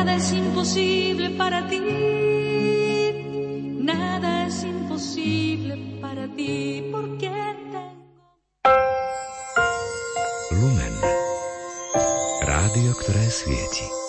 Nada es imposible para ti. Nada es imposible para ti porque tengo... Lumen. Rádio, ktoré svieti.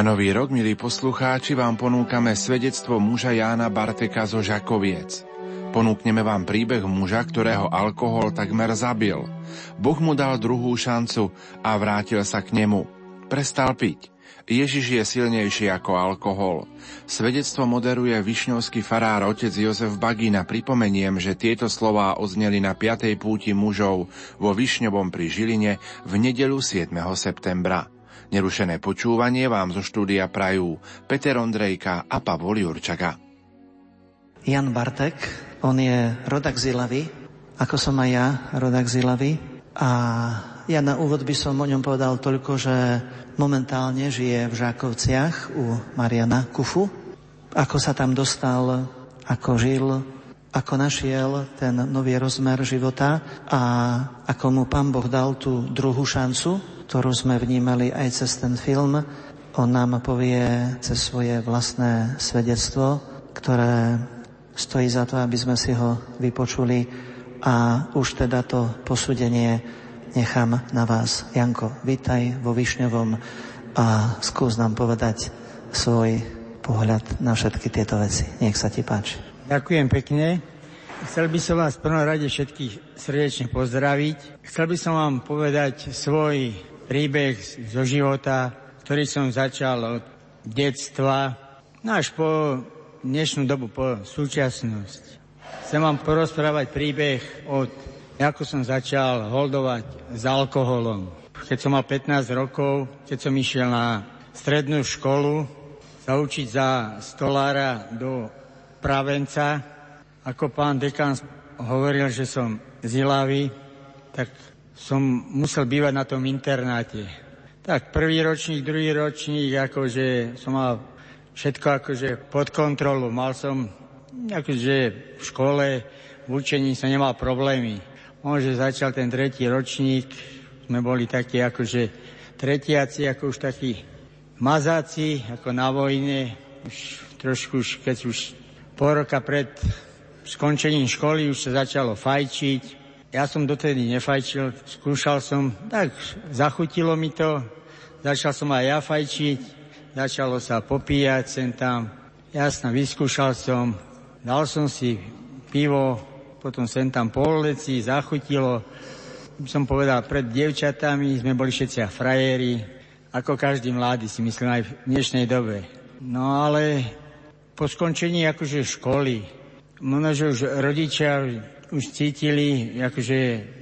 Na nový rok, milí poslucháči, vám ponúkame svedectvo muža Jána Barteka zo Žakoviec. Ponúkneme vám príbeh muža, ktorého alkohol takmer zabil. Boh mu dal druhú šancu a vrátil sa k nemu. Prestal piť. Ježiš je silnejší ako alkohol. Svedectvo moderuje višňovský farár otec Jozef Bagina. Pripomeniem, že tieto slová ozneli na 5. púti mužov vo Višňovom pri Žiline v nedelu 7. septembra. Nerušené počúvanie vám zo štúdia prajú Peter Ondrejka a Pavol Jurčaga. Jan Bartek, on je rodak z Ilavy, ako som aj ja, rodak z Ilavy. A ja na úvod by som o ňom povedal toľko, že momentálne žije v Žákovciach u Mariana Kufu. Ako sa tam dostal, ako žil, ako našiel ten nový rozmer života a ako mu pán Boh dal tú druhú šancu, ktorú sme vnímali aj cez ten film. On nám povie cez svoje vlastné svedectvo, ktoré stojí za to, aby sme si ho vypočuli a už teda to posúdenie nechám na vás. Janko, vítaj vo Višňovom a skús nám povedať svoj pohľad na všetky tieto veci. Nech sa ti páči. Ďakujem pekne. Chcel by som vás v prvom rade všetkých srdečne pozdraviť. Chcel by som vám povedať svoj príbeh zo života, ktorý som začal od detstva, no až po dnešnú dobu, po súčasnosť. Chcem vám porozprávať príbeh od, ako som začal holdovať s alkoholom. Keď som mal 15 rokov, keď som išiel na strednú školu sa učiť za stolára do Pravenca, ako pán dekan hovoril, že som z tak som musel bývať na tom internáte. Tak prvý ročník, druhý ročník, akože som mal všetko akože pod kontrolu. Mal som akože v škole, v učení som nemal problémy. Môže začal ten tretí ročník, sme boli takí akože tretiaci, ako už takí mazáci, ako na vojne. Už trošku, už, keď už pol roka pred skončením školy už sa začalo fajčiť, ja som dotedy nefajčil, skúšal som, tak zachutilo mi to, začal som aj ja fajčiť, začalo sa popíjať sem tam. Jasne, vyskúšal som, dal som si pivo, potom sem tam pol leci, zachutilo. Som povedal, pred dievčatami sme boli všetci frajeri, ako každý mladý si myslím aj v dnešnej dobe. No ale po skončení akože školy, možno, že už rodičia už cítili, akože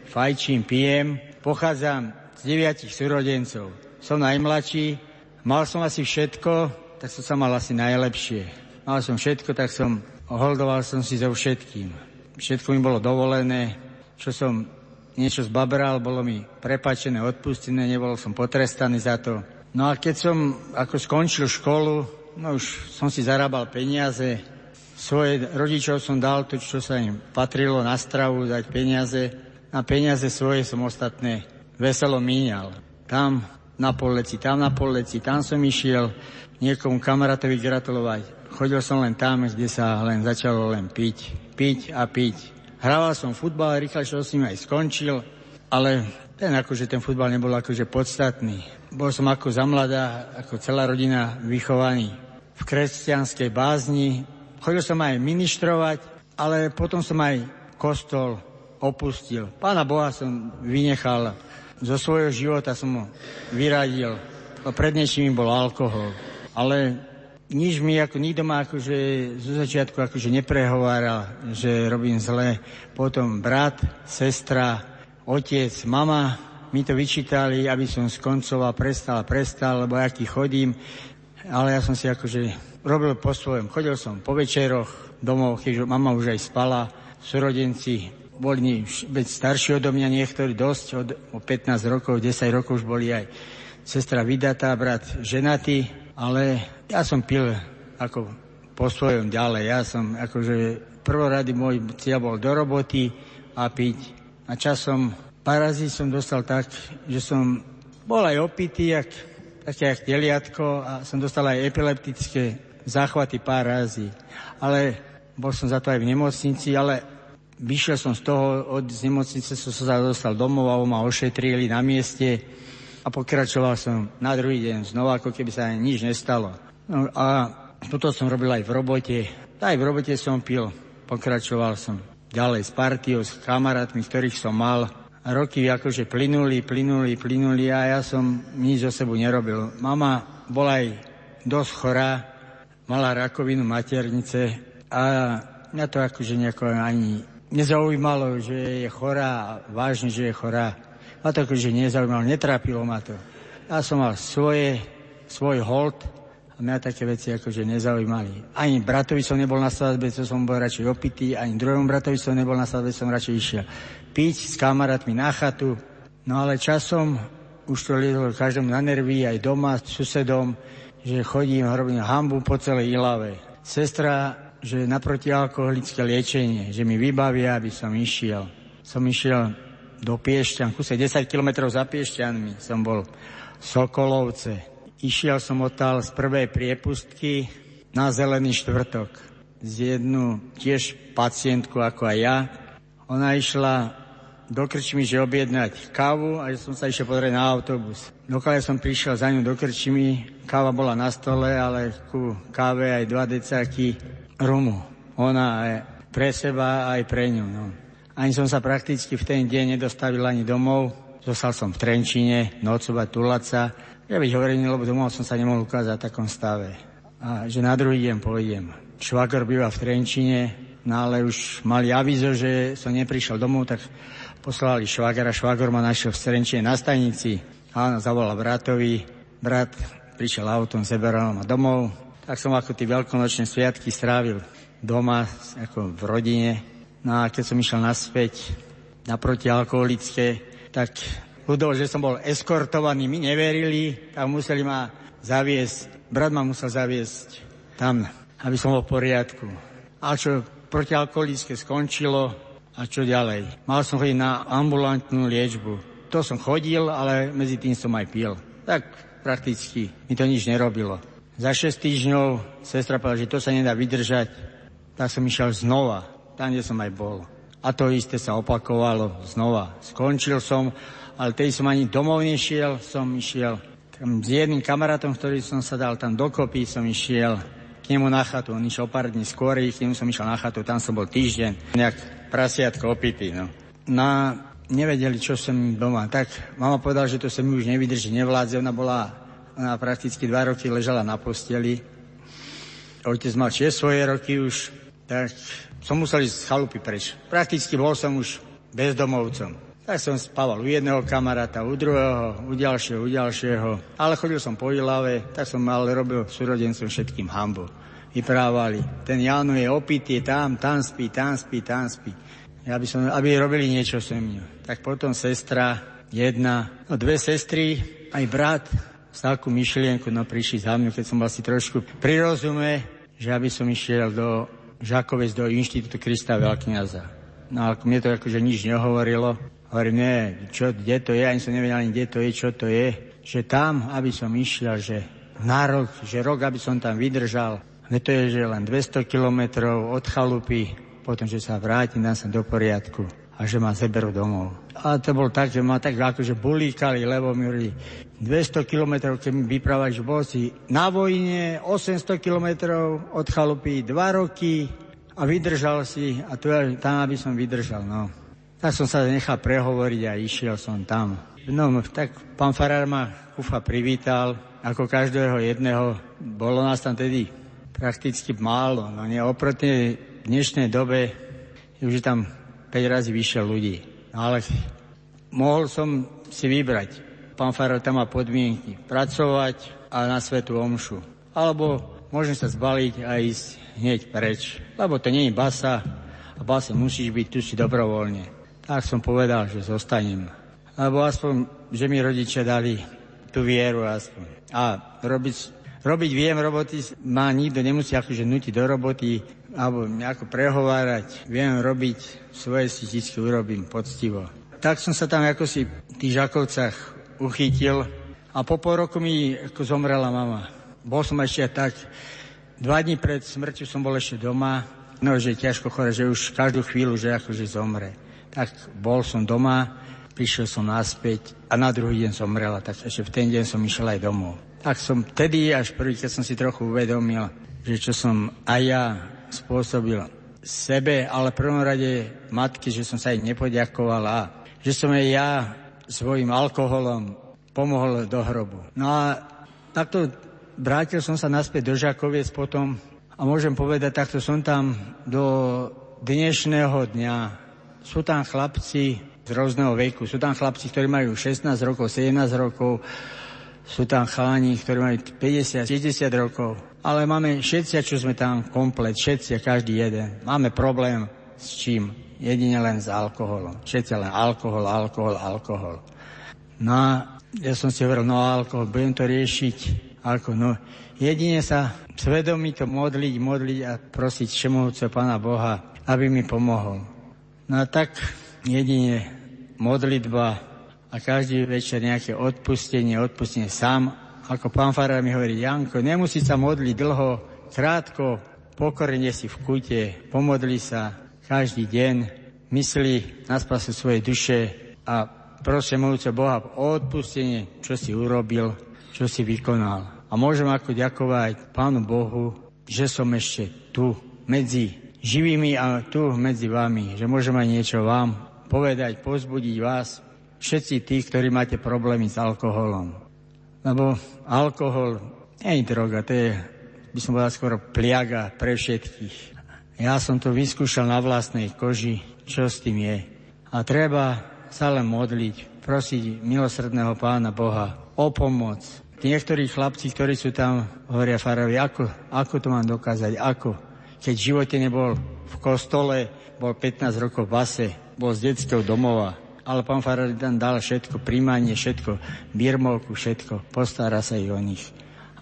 fajčím, pijem. Pochádzam z deviatich súrodencov. Som najmladší, mal som asi všetko, tak som sa mal asi najlepšie. Mal som všetko, tak som holdoval som si so všetkým. Všetko mi bolo dovolené, čo som niečo zbabral, bolo mi prepačené, odpustené, nebol som potrestaný za to. No a keď som ako skončil školu, no už som si zarábal peniaze, svoje rodičov som dal to, čo sa im patrilo na stravu, dať peniaze. Na peniaze svoje som ostatné veselo míňal. Tam na poleci, tam na poleci, tam som išiel niekomu kamarátovi gratulovať. Chodil som len tam, kde sa len začalo len piť, piť a piť. Hrával som futbal, rýchle som s ním aj skončil, ale ten akože ten futbal nebol akože podstatný. Bol som ako za mladá, ako celá rodina vychovaný v kresťanskej bázni, Chodil som aj ministrovať, ale potom som aj kostol opustil. Pána Boha som vynechal, zo svojho života som ho vyradil. Pred niečím bol alkohol. Ale nič mi ako nikto ma akože zo začiatku akože neprehováral, že robím zle. Potom brat, sestra, otec, mama mi to vyčítali, aby som skoncoval, prestal, prestal, lebo aký chodím. Ale ja som si akože robil po svojom. Chodil som po večeroch domov, keď mama už aj spala, súrodenci boli veď starší odo mňa niektorí dosť, od, o 15 rokov, 10 rokov už boli aj sestra vydatá, brat ženatý, ale ja som pil ako po svojom ďalej. Ja som akože prvorady môj cieľ bol do roboty a piť. A časom parazí som dostal tak, že som bol aj opitý, jak, také jak teliatko a som dostal aj epileptické záchvaty pár razy. Ale bol som za to aj v nemocnici, ale vyšiel som z toho, od z nemocnice som sa dostal domov a ma ošetrili na mieste a pokračoval som na druhý deň znova, ako keby sa nič nestalo. No a toto som robil aj v robote. Aj v robote som pil, pokračoval som ďalej s partiou, s kamarátmi, ktorých som mal. Roky akože plynuli, plynuli, plynuli a ja som nič o sebu nerobil. Mama bola aj dosť chorá, mala rakovinu maternice a mňa to akože nejako ani nezaujímalo, že je chorá, vážne, že je chorá. A to akože nezaujímalo, netrápilo ma to. Ja som mal svoje, svoj hold a mňa také veci akože nezaujímali. Ani bratovi som nebol na svadbe, to som bol radšej opitý, ani druhému bratovi som nebol na svadbe, som radšej išiel piť s kamarátmi na chatu. No ale časom už to liezlo každému na nervy, aj doma, s susedom, že chodím a robím hambu po celej Ilave. Sestra, že na protialkoholické liečenie, že mi vybavia, aby som išiel. Som išiel do Piešťan, kuse 10 km za Piešťanmi som bol v Sokolovce. Išiel som odtal z prvej priepustky na zelený štvrtok z jednu tiež pacientku ako aj ja. Ona išla do krčmy, že objednať kávu a že som sa išiel pozrieť na autobus. Dokiaľ som prišiel za ňu do krčmy, káva bola na stole, ale ku káve aj dva decáky rumu. Ona aj pre seba, aj pre ňu. No. Ani som sa prakticky v ten deň nedostavil ani domov. Zostal som v Trenčine, nocovať, tulať sa. Ja byť hovorím, lebo domov som sa nemohol ukázať v takom stave. A že na druhý deň pôjdem. Švagor býva v Trenčine, no ale už mali avizo, že som neprišiel domov, tak poslali švagara. Švagor ma našiel v Trenčine na stanici. Áno, zavolal bratovi. Brat prišiel autom, zeberal ma domov. Tak som ako tie veľkonočné sviatky strávil doma, ako v rodine. No a keď som išiel naspäť na protialkoholické, tak ľudov, že som bol eskortovaný, mi neverili, tak museli ma zaviesť, brat ma musel zaviesť tam, aby som bol v poriadku. A čo protialkoholické skončilo, a čo ďalej? Mal som chodiť na ambulantnú liečbu. To som chodil, ale medzi tým som aj pil. Tak prakticky mi to nič nerobilo. Za 6 týždňov sestra povedala, že to sa nedá vydržať, tak som išiel znova tam, kde som aj bol. A to isté sa opakovalo znova. Skončil som, ale tej som ani domov nešiel, som išiel tam s jedným kamarátom, ktorý som sa dal tam dokopy, som išiel k nemu na chatu. On išiel pár dní skôr, k nemu som išiel na chatu, tam som bol týždeň, nejak prasiatko opitý. No. Na, nevedeli, čo som doma. Tak mama povedala, že to sa už nevydrží, nevládze. Ona bola, ona prakticky dva roky ležala na posteli. Otec mal tiež svoje roky už, tak som musel ísť z chalupy preč. Prakticky bol som už bezdomovcom. Tak som spával u jedného kamaráta, u druhého, u ďalšieho, u ďalšieho. Ale chodil som po Ilave, tak som ale robil súrodencom všetkým hambu. Vyprávali. Ten Janu je opitý, tam, tam spí, tam spí, tam spí. Aby, som, aby robili niečo so mňou. Tak potom sestra, jedna, no dve sestry, aj brat, s takú myšlienku, no prišli za mňou, keď som bol si trošku prirozume, že aby som išiel do Žakovec do Inštitútu Krista Veľkňaza. No ale mne to akože nič nehovorilo. Hovorím, nie, čo, kde to je, ani som nevedel ani kde to je, čo to je. Že tam, aby som išiel, že na rok, že rok, aby som tam vydržal. To je, že len 200 kilometrov od chalupy, potom, že sa vrátim, dám sa do poriadku a že ma zeberú domov. A to bol tak, že ma tak akože bulíkali, lebo mi hovorili 200 kilometrov, keď mi vyprávali, že bol si na vojne, 800 kilometrov od chalupy, 2 roky a vydržal si a tu ja, tam, aby som vydržal, no. Tak som sa nechal prehovoriť a išiel som tam. No, tak pán Farár ma kufa privítal, ako každého jedného. Bolo nás tam tedy prakticky málo, no nie oproti dnešnej dobe, už je tam 5 razy vyššie ľudí. No, ale mohol som si vybrať. Pán Farár tam má podmienky. Pracovať a na svetu omšu. Alebo môžem sa zbaliť a ísť hneď preč. Lebo to nie je basa a basa musíš byť tu si dobrovoľne. Tak som povedal, že zostanem. Lebo aspoň, že mi rodičia dali tú vieru aspoň. A robiť, robiť viem roboty, ma nikto nemusí akože nutiť do roboty, alebo nejako prehovárať. Viem robiť, svoje si vždy urobím poctivo. Tak som sa tam ako si v tých Žakovcach uchytil a po pol roku mi ako zomrela mama. Bol som ešte tak, dva dní pred smrťou som bol ešte doma, no že ťažko chore, že už každú chvíľu, že akože zomre. Tak bol som doma, prišiel som naspäť a na druhý deň zomrela, tak ešte v ten deň som išiel aj domov. Tak som tedy až prvý, keď som si trochu uvedomil, že čo som aj ja spôsobil sebe, ale v prvom rade matky, že som sa jej nepoďakoval a že som jej ja svojim alkoholom pomohol do hrobu. No a takto vrátil som sa naspäť do Žakoviec potom a môžem povedať, takto som tam do dnešného dňa. Sú tam chlapci z rôzneho veku. Sú tam chlapci, ktorí majú 16 rokov, 17 rokov, sú tam chalani, ktorí majú 50, 60 rokov. Ale máme všetci, čo sme tam komplet, všetci, každý jeden. Máme problém s čím? Jedine len s alkoholom. Všetci len alkohol, alkohol, alkohol. No a ja som si hovoril, no alkohol, budem to riešiť. Ako, no, jedine sa svedomito modliť, modliť a prosiť všemohúceho Pána Boha, aby mi pomohol. No a tak jedine modlitba a každý večer nejaké odpustenie, odpustenie sám. Ako pán Farár mi hovorí, Janko, nemusí sa modliť dlho, krátko, pokorne si v kute, pomodli sa každý deň, myslí na spasu svojej duše a prosím môjúce Boha o odpustenie, čo si urobil, čo si vykonal. A môžem ako ďakovať Pánu Bohu, že som ešte tu medzi živými a tu medzi vami, že môžem aj niečo vám povedať, pozbudiť vás, všetci tí, ktorí máte problémy s alkoholom. Lebo alkohol nie je droga, to je, by som povedal skoro pliaga pre všetkých. Ja som to vyskúšal na vlastnej koži, čo s tým je. A treba sa len modliť, prosiť milosrdného pána Boha o pomoc. Niektorí chlapci, ktorí sú tam, hovoria farovi, ako, ako to mám dokázať, ako? Keď v živote nebol v kostole, bol 15 rokov v base, bol z detského domova, ale pán Farari tam dal všetko, príjmanie, všetko, birmovku, všetko, postará sa i o nich.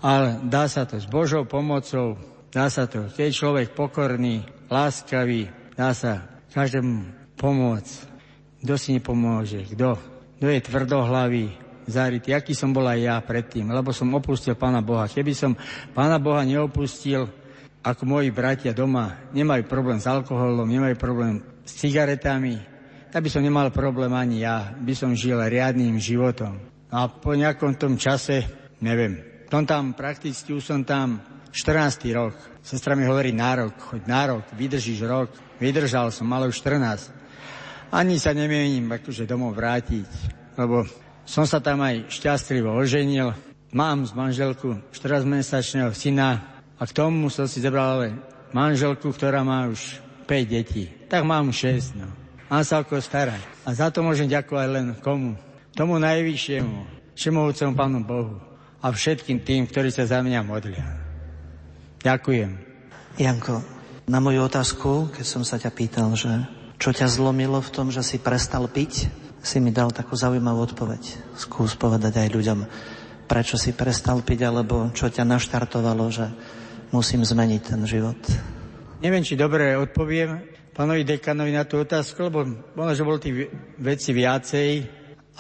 Ale dá sa to s Božou pomocou, dá sa to, keď je človek pokorný, láskavý, dá sa každému pomôcť. Kto si nepomôže? Kto? Kto je tvrdohlavý, zarytý? Aký som bol aj ja predtým, lebo som opustil Pána Boha. Keby som Pána Boha neopustil, ako moji bratia doma nemajú problém s alkoholom, nemajú problém s cigaretami, tak by som nemal problém ani ja. By som žil riadným životom. A po nejakom tom čase, neviem, tom tam prakticky už som tam 14. rok. Sestra mi hovorí na rok, choď na rok, vydržíš rok. Vydržal som, ale už 14. Ani sa nemienim akože domov vrátiť, lebo som sa tam aj šťastlivo oženil. Mám z manželku 14-mesačného syna a k tomu som si zebral ale manželku, ktorá má už 5 detí. Tak mám 6, no. Mám sa ako starať. A za to môžem ďakovať len komu? Tomu najvyššiemu, všemohúcemu Pánu Bohu a všetkým tým, ktorí sa za mňa modlia. Ďakujem. Janko, na moju otázku, keď som sa ťa pýtal, že čo ťa zlomilo v tom, že si prestal piť, si mi dal takú zaujímavú odpoveď. Skús povedať aj ľuďom, prečo si prestal piť, alebo čo ťa naštartovalo, že musím zmeniť ten život. Neviem, či dobre odpoviem pánovi dekanovi na tú otázku, lebo možno, že bol tých veci viacej,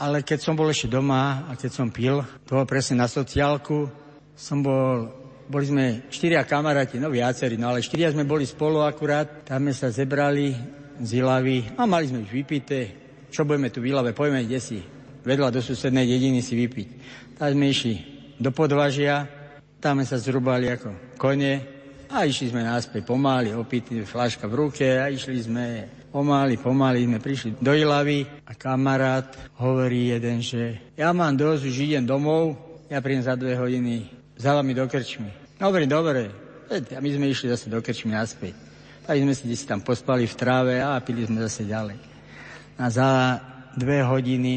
ale keď som bol ešte doma a keď som pil, to bolo presne na sociálku, som bol, boli sme štyria kamaráti, no viacerí, no ale štyria sme boli spolu akurát, tam sme sa zebrali z Ilavy a mali sme už vypité, čo budeme tu v Ilave, poďme kde si, vedľa do susednej dediny si vypiť. Tak sme išli do podvažia, tam sme sa zrubali ako kone, a išli sme náspäť pomaly, opitý, flaška v ruke a išli sme pomaly, pomaly sme prišli do Ilavy a kamarát hovorí jeden, že ja mám dosť, už idem domov, ja prídem za dve hodiny, vzala mi do krčmy. No hovorím, dobre, a my sme išli zase do krčmy naspäť. Tak sme si tam pospali v tráve a pili sme zase ďalej. A za dve hodiny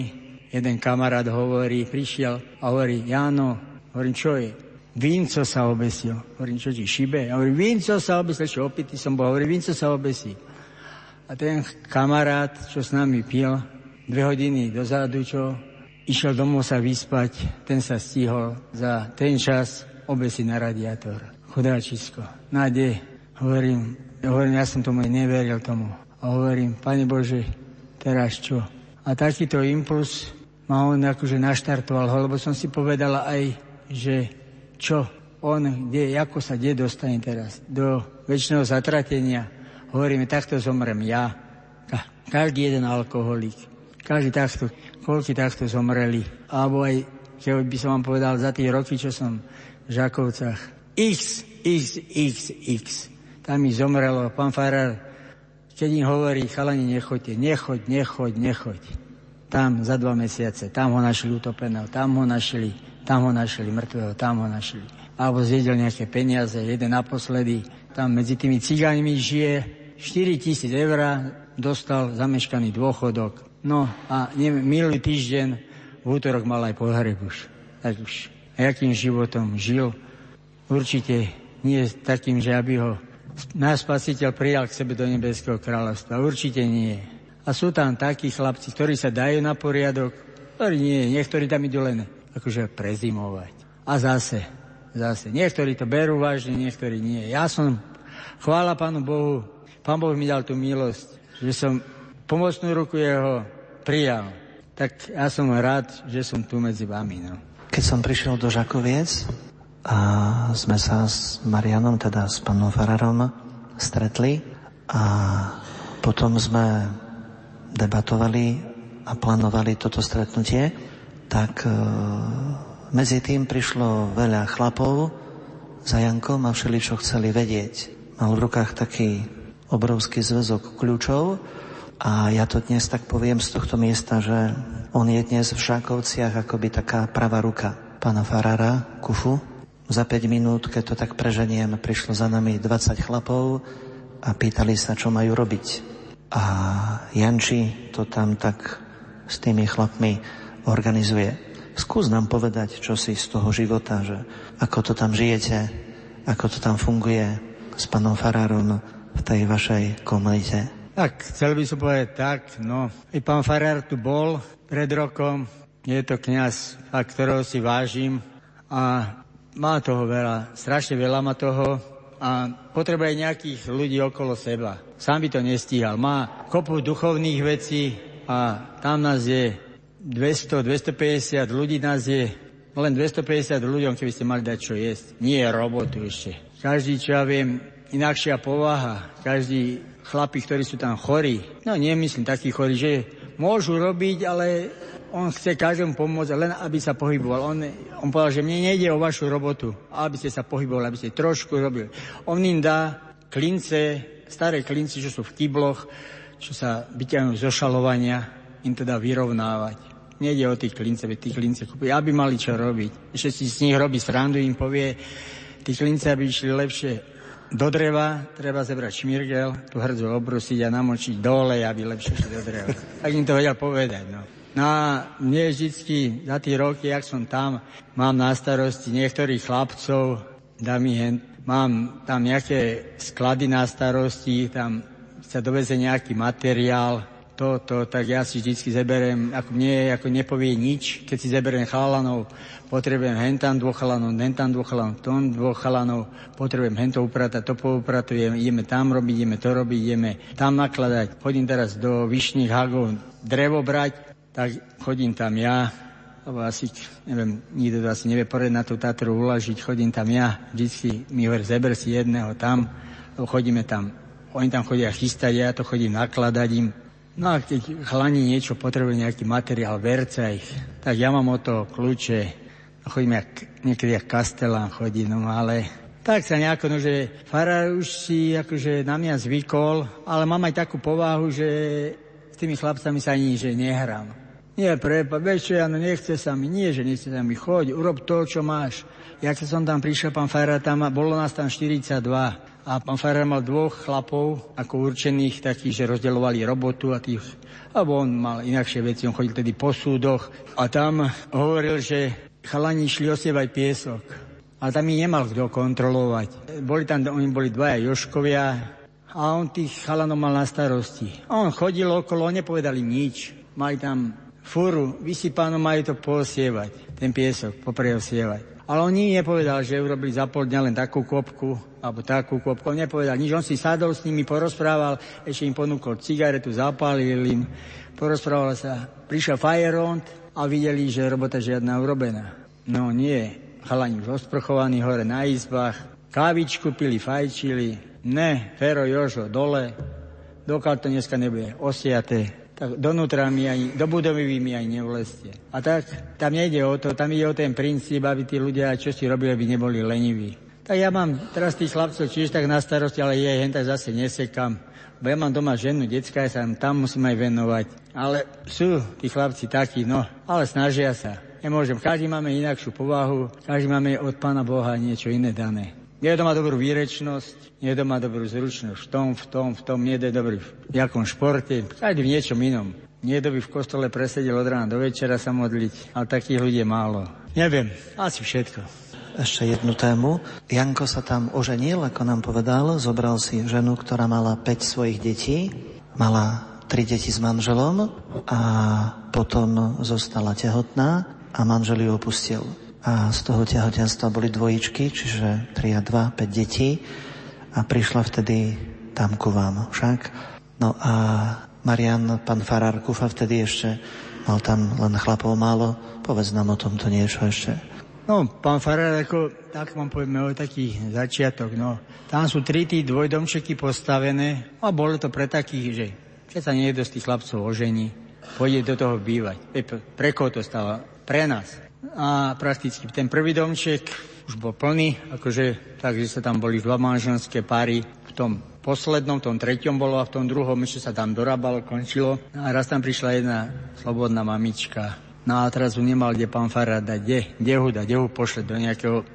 jeden kamarát hovorí, prišiel a hovorí, Jano, hovorím, čo je? Vinco sa obesil. Hovorím, čo ti šibe? Ja hovorím, Vinco sa obesil, čo opitý som bol. Hovorím, Vinco sa obesí. A ten kamarát, čo s nami pil, dve hodiny dozadu, čo išiel domov sa vyspať, ten sa stihol za ten čas obesiť na radiátor. Chudáčisko. Nádej, hovorím, hovorím, ja som tomu neveril tomu. A hovorím, Pane Bože, teraz čo? A takýto impuls ma on akože naštartoval, lebo som si povedala aj, že čo on, kde, ako sa kde dostane teraz do väčšného zatratenia. Hovoríme, takto zomrem ja. Každý jeden alkoholik. Každý takto, koľko takto zomreli. Alebo aj, keď by som vám povedal, za tie roky, čo som v Žakovcach. X, X, X, X. Tam mi zomrelo. Pán Farar, keď im hovorí, chalani, nechoďte, nechoď, nechoď, nechoď. Tam za dva mesiace, tam ho našli utopeného, tam ho našli, tam ho našli mŕtvého, tam ho našli. Alebo zjedel nejaké peniaze, jeden naposledy, tam medzi tými cigánmi žije, 4 tisíc eur dostal zameškaný dôchodok. No a neviem, minulý týždeň v útorok mal aj pohreb už. Tak už, akým životom žil, určite nie takým, že aby ho náš spasiteľ prijal k sebe do nebeského kráľovstva. Určite nie. A sú tam takí chlapci, ktorí sa dajú na poriadok, ktorí nie, niektorí tam idú len akože prezimovať. A zase, zase, niektorí to berú vážne, niektorí nie. Ja som, chvála Pánu Bohu, Pán Boh mi dal tú milosť, že som pomocnú ruku jeho prijal. Tak ja som rád, že som tu medzi vami. No. Keď som prišiel do Žakoviec a sme sa s Marianom, teda s pánom Fararom, stretli a potom sme debatovali a plánovali toto stretnutie, tak e, medzi tým prišlo veľa chlapov za Jankom a všeli, čo chceli vedieť. Mal v rukách taký obrovský zväzok kľúčov a ja to dnes tak poviem z tohto miesta, že on je dnes v Šákovciach akoby taká pravá ruka pána Farara, Kufu. Za 5 minút, keď to tak preženiem, prišlo za nami 20 chlapov a pýtali sa, čo majú robiť. A Janči to tam tak s tými chlapmi organizuje. Skús nám povedať, čo si z toho života, že ako to tam žijete, ako to tam funguje s pánom Farárom, v tej vašej komunite? Tak, chcel by som povedať tak, no, i pán Farár tu bol pred rokom, je to kniaz, ktorého si vážim a má toho veľa, strašne veľa má toho a potrebuje nejakých ľudí okolo seba. Sám by to nestíhal. Má kopu duchovných vecí a tam nás je 200, 250 ľudí nás je, len 250 ľuďom, keby ste mali dať čo jesť. Nie robotu ešte. Každý, čo ja viem, inakšia povaha. Každý chlapi, ktorí sú tam chorí, no nemyslím takí chorí, že môžu robiť, ale on chce každému pomôcť, len aby sa pohyboval. On, on povedal, že mne nejde o vašu robotu, aby ste sa pohybovali, aby ste trošku robili. On im dá klince, staré klince, čo sú v kybloch, čo sa vyťahujú zo šalovania, im to dá vyrovnávať. Nejde o tých klince, veď tých klince kúpi, aby mali čo robiť. Ešte si z nich robí srandu, im povie, tí klince, aby išli lepšie do dreva treba zebrať šmirgel, tú hrdzu obrusiť a namočiť dole, aby lepšie šli do dreva. Tak im to vedel povedať. No. No a mne vždycky za tie roky, jak som tam, mám na starosti niektorých chlapcov, dám hen, mám tam nejaké sklady na starosti, tam sa doveze nejaký materiál, to, to, tak ja si vždycky zeberem, ako mne ako nepovie nič, keď si zeberem chalanov, potrebujem hentam dvoch chalanov, hentam dvoch chalanov, tom dvoch chalanov, potrebujem hento upratať, to poupratujem, ideme tam robiť, ideme to robiť, ideme tam nakladať. Chodím teraz do Vyšných hagov drevo brať, tak chodím tam ja, lebo asi, neviem, nikto to asi nevie poriadne na tú Tatru uložiť, chodím tam ja, vždycky mi hovorí, zeber si jedného tam, lebo chodíme tam, oni tam chodia chystať, ja to chodím nakladať im, No a keď chlani niečo potrebujú, nejaký materiál, verca ich, tak ja mám o to kľúče. Chodím jak, niekedy jak kastelán chodí, no ale tak sa nejako, no že farár už si akože na mňa zvykol, ale mám aj takú povahu, že s tými chlapcami sa ani že nehrám. Nie, prepa, vieš čo, ja no nechce sa mi, nie, že nechce sa mi, choď, urob to, čo máš. Ja keď som tam prišiel, pán Farár, tam, bolo nás tam 42 a pán Farrar mal dvoch chlapov ako určených, takých, že rozdeľovali robotu a tých, alebo on mal inakšie veci, on chodil tedy po súdoch a tam hovoril, že chalani išli osievať piesok. A tam ich nemal kto kontrolovať. Boli tam, oni boli dvaja Joškovia a on tých chalanov mal na starosti. A on chodil okolo, nepovedali nič. Mali tam fúru vysypanú, majú to posievať, ten piesok, popreosievať. Ale on nie nepovedal, že urobili za pol dňa len takú kopku, alebo takú kopku. On nepovedal nič. On si sadol s nimi, porozprával, ešte im ponúkol cigaretu, zapálil im, porozprával sa. Prišiel Fajerond a videli, že robota žiadna urobená. No nie, chalani už osprchovaní hore na izbách, kávičku pili, fajčili. Ne, Fero Jožo, dole, dokiaľ to dneska nebude osiaté, tak donútra mi aj, do budovy vy mi aj nevleste. A tak tam nejde o to, tam ide o ten princíp, aby tí ľudia, čo si robili, aby neboli leniví. Tak ja mám teraz tých chlapcov tiež tak na starosti, ale je hen tak zase nesekam. Bo ja mám doma ženu, decka, ja sa tam musím aj venovať. Ale sú tí chlapci takí, no, ale snažia sa. Nemôžem, každý máme inakšiu povahu, každý máme od Pána Boha niečo iné dané. Niekto má dobrú výrečnosť, niekto má dobrú zručnosť v tom, v tom, v tom, niekto je dobrý v nejakom športe, každý v niečom inom. Niekto by v kostole presedel od rána do večera sa modliť, ale takých ľudí je málo. Neviem, asi všetko. Ešte jednu tému. Janko sa tam oženil, ako nám povedal, zobral si ženu, ktorá mala 5 svojich detí, mala tri deti s manželom a potom zostala tehotná a manžel ju opustil a z toho tehotenstva boli dvojičky, čiže 3 a 2, 5 detí a prišla vtedy tam ku vám však. No a Marian, pán Farár Kufa vtedy ešte mal tam len chlapov málo. Povedz nám o tomto niečo ešte. No, pán Farár, ako, tak vám povieme o taký začiatok, no. Tam sú tri tí dvojdomčeky postavené a bolo to pre takých, že keď sa niekto z tých chlapcov ožení, pôjde do toho bývať. Pre koho to stáva? Pre nás a prakticky ten prvý domček už bol plný, akože, takže sa tam boli dva manželské páry. V tom poslednom, v tom treťom bolo a v tom druhom ešte sa tam dorábalo, končilo. A raz tam prišla jedna slobodná mamička. No a teraz ho nemal kde pán Farad dať, kde, kde ho dať, kde ho pošle do nejakého,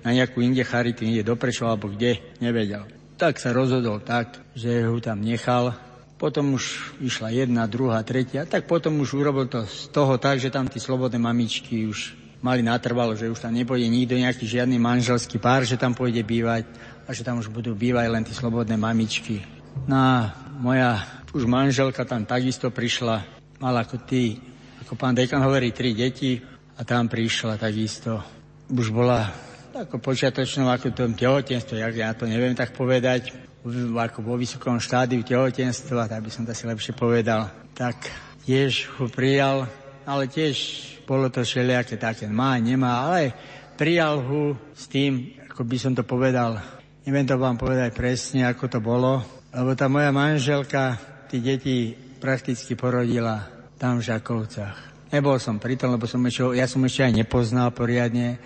na nejakú inde charity, inde do alebo kde, nevedel. Tak sa rozhodol tak, že ho tam nechal potom už išla jedna, druhá, tretia, tak potom už urobil to z toho tak, že tam tí slobodné mamičky už mali natrvalo, že už tam nepôjde nikto, nejaký žiadny manželský pár, že tam pôjde bývať a že tam už budú bývať len tí slobodné mamičky. No a moja už manželka tam takisto prišla, mala ako ty, ako pán dekan hovorí, tri deti a tam prišla takisto. Už bola ako počiatočnou, ako tom tehotenstvo, ja, ja to neviem tak povedať, ako vo vysokom štádiu tehotenstva, tak by som to si lepšie povedal, tak tiež ho prijal, ale tiež bolo to všelijaké také, má, nemá, ale prijal ho s tým, ako by som to povedal, neviem to vám povedať presne, ako to bolo, lebo tá moja manželka tí deti prakticky porodila tam v Žakovcach. Nebol som pri tom, lebo som ešte, ja som ešte aj nepoznal poriadne,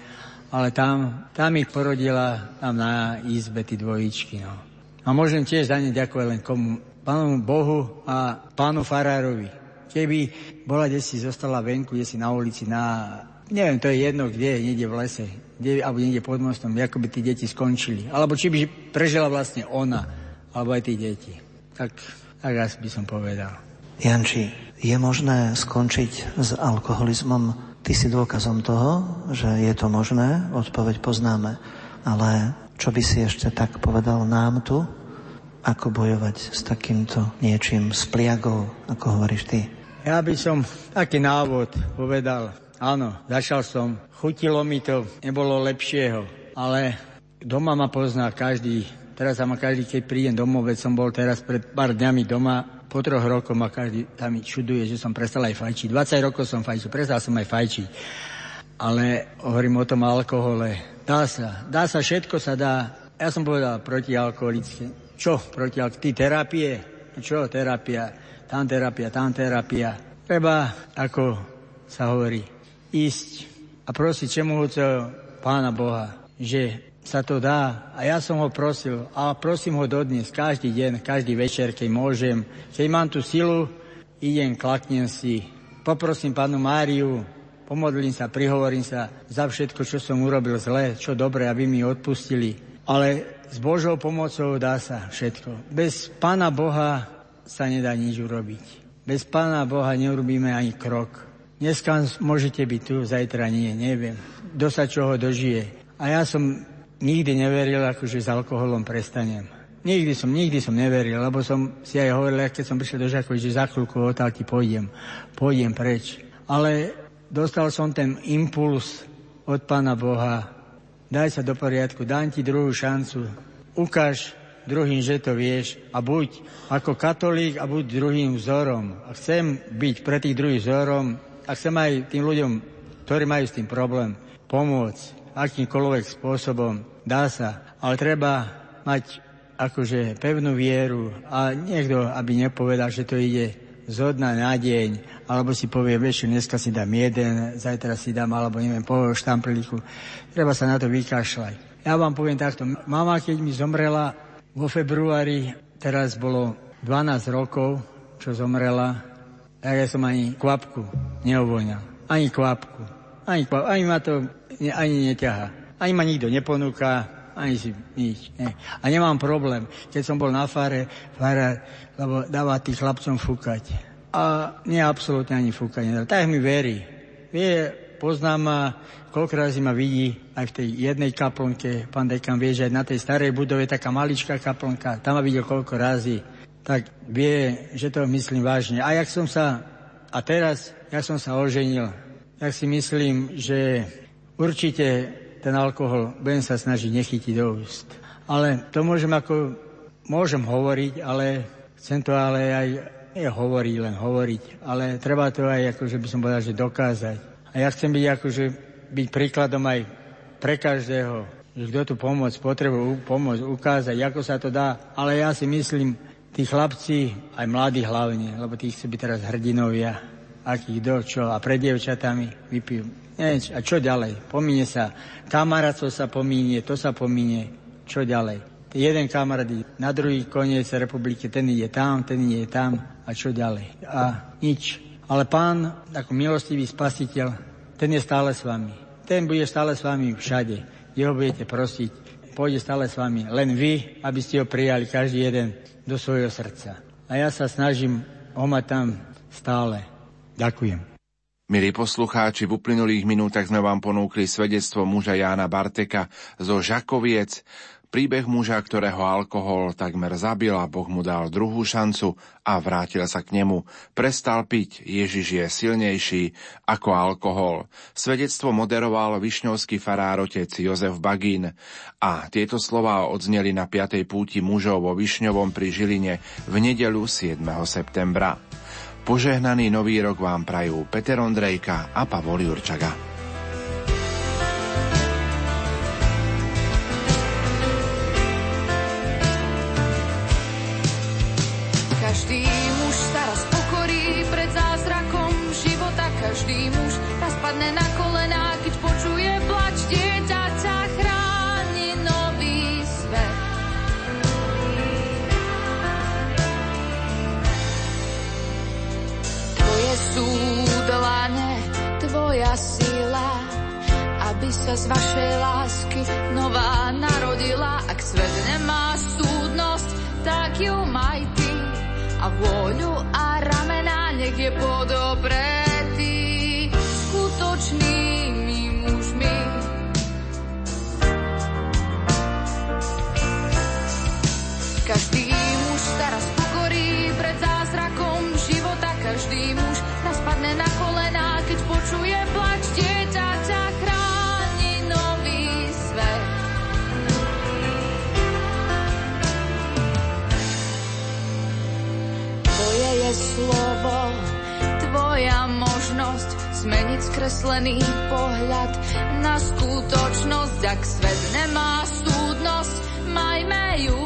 ale tam, tam ich porodila tam na izbe tí dvojičky. No. A môžem tiež za ne ďakovať len komu? Pánu Bohu a pánu Farárovi. Keby bola si zostala venku, kde si na ulici, na... Neviem, to je jedno, kde, niekde v lese, kde, alebo niekde pod mostom, ako by tí deti skončili. Alebo či by prežila vlastne ona, alebo aj tí deti. Tak, tak asi by som povedal. Janči, je možné skončiť s alkoholizmom? Ty si dôkazom toho, že je to možné, odpoveď poznáme. Ale čo by si ešte tak povedal nám tu? Ako bojovať s takýmto niečím, s pliagou, ako hovoríš ty? Ja by som taký návod povedal. Áno, začal som, chutilo mi to, nebolo lepšieho, ale doma ma pozná každý, teraz sa ma každý, keď prídem domov, veď som bol teraz pred pár dňami doma, po troch rokoch ma každý tam čuduje, že som prestal aj fajčiť. 20 rokov som fajčil, prestal som aj fajčiť. Ale hovorím o tom alkohole. Dá sa. Dá sa, všetko sa dá. Ja som povedal protialkoholické. Čo protialkoholické? Ty terapie? Čo terapia? Tam terapia, tam terapia. Treba, ako sa hovorí, ísť a prosiť čemuhúceho Pána Boha, že sa to dá. A ja som ho prosil a prosím ho dodnes, každý deň, každý večer, keď môžem. Keď mám tú silu, idem, klaknem si, poprosím pánu Máriu, pomodlím sa, prihovorím sa za všetko, čo som urobil zle, čo dobre, aby mi odpustili. Ale s Božou pomocou dá sa všetko. Bez Pána Boha sa nedá nič urobiť. Bez Pána Boha neurobíme ani krok. Dneska môžete byť tu, zajtra nie, neviem. Kto sa čoho dožije. A ja som nikdy neveril, akože s alkoholom prestanem. Nikdy som, nikdy som neveril, lebo som si aj hovoril, keď som prišiel do Žakovi, že za chvíľku otálky pôjdem, pôjdem preč. ale dostal som ten impuls od Pána Boha. Daj sa do poriadku, dám ti druhú šancu. Ukáž druhým, že to vieš a buď ako katolík a buď druhým vzorom. A chcem byť pre tých druhých vzorom a chcem aj tým ľuďom, ktorí majú s tým problém, pomôcť akýmkoľvek spôsobom. Dá sa, ale treba mať akože pevnú vieru a niekto, aby nepovedal, že to ide zo dna na deň, alebo si povie, vieš, dneska si dám jeden, zajtra si dám, alebo neviem, po štamplíku. Treba sa na to vykašľať. Ja vám poviem takto, mama, keď mi zomrela vo februári, teraz bolo 12 rokov, čo zomrela, tak ja som ani kvapku neovoňal. Ani kvapku. Ani, kvapku. ani ma to ani neťaha. Ani ma nikto neponúka, ani si nič. Ne. A nemám problém, keď som bol na fare, fara, lebo dáva tých chlapcom fúkať. A nie absolútne ani fúkať nedá. Tak mi verí. Vie, poznám ma, koľko razy ma vidí aj v tej jednej kaplnke. Pán dekan vie, že aj na tej starej budove taká maličká kaplnka. Tam ma videl koľko razy. Tak vie, že to myslím vážne. A jak som sa, a teraz, jak som sa oženil, tak si myslím, že určite ten alkohol budem sa snažiť nechytiť do úst. Ale to môžem ako, môžem hovoriť, ale chcem to ale aj, nie hovoriť, len hovoriť, ale treba to aj, ako, že by som povedal, že dokázať. A ja chcem byť akože, byť príkladom aj pre každého, že kto tu pomôcť, potrebuje pomôcť, ukázať, ako sa to dá. Ale ja si myslím, tí chlapci, aj mladí hlavne, lebo tí chcú byť teraz hrdinovia, akých do čo, a pred dievčatami vypijú Nieč, a čo ďalej? Pomíne sa. Kamarátstvo sa pomínie, to sa pomínie. Čo ďalej? Jeden kamarát na druhý koniec republiky, ten ide tam, ten ide tam a čo ďalej? A nič. Ale pán, ako milostivý spasiteľ, ten je stále s vami. Ten bude stále s vami všade. Jeho budete prosiť, pôjde stále s vami. Len vy, aby ste ho prijali každý jeden do svojho srdca. A ja sa snažím ho mať tam stále. Ďakujem. Milí poslucháči, v uplynulých minútach sme vám ponúkli svedectvo muža Jána Barteka zo Žakoviec, príbeh muža, ktorého alkohol takmer zabil a Boh mu dal druhú šancu a vrátil sa k nemu. Prestal piť, Ježiš je silnejší ako alkohol. Svedectvo moderoval višňovský farár otec Jozef Bagín a tieto slová odzneli na 5. púti mužov vo Višňovom pri Žiline v nedelu 7. septembra. Požehnaný nový rok vám prajú Peter Ondrejka a Pavol Jurčaga. Sa z vašej lásky nová narodila. Ak svet nemá súdnosť, tak ju maj ty a vôľu a ramena nech je podobretý skutočnými mužmi. Každý muž sa raz pokorí pred zázrakom života, každý muž raz padne na kolená, keď počuje slovo, tvoja možnosť zmeniť skreslený pohľad na skutočnosť. Ak svet nemá súdnosť, majme ju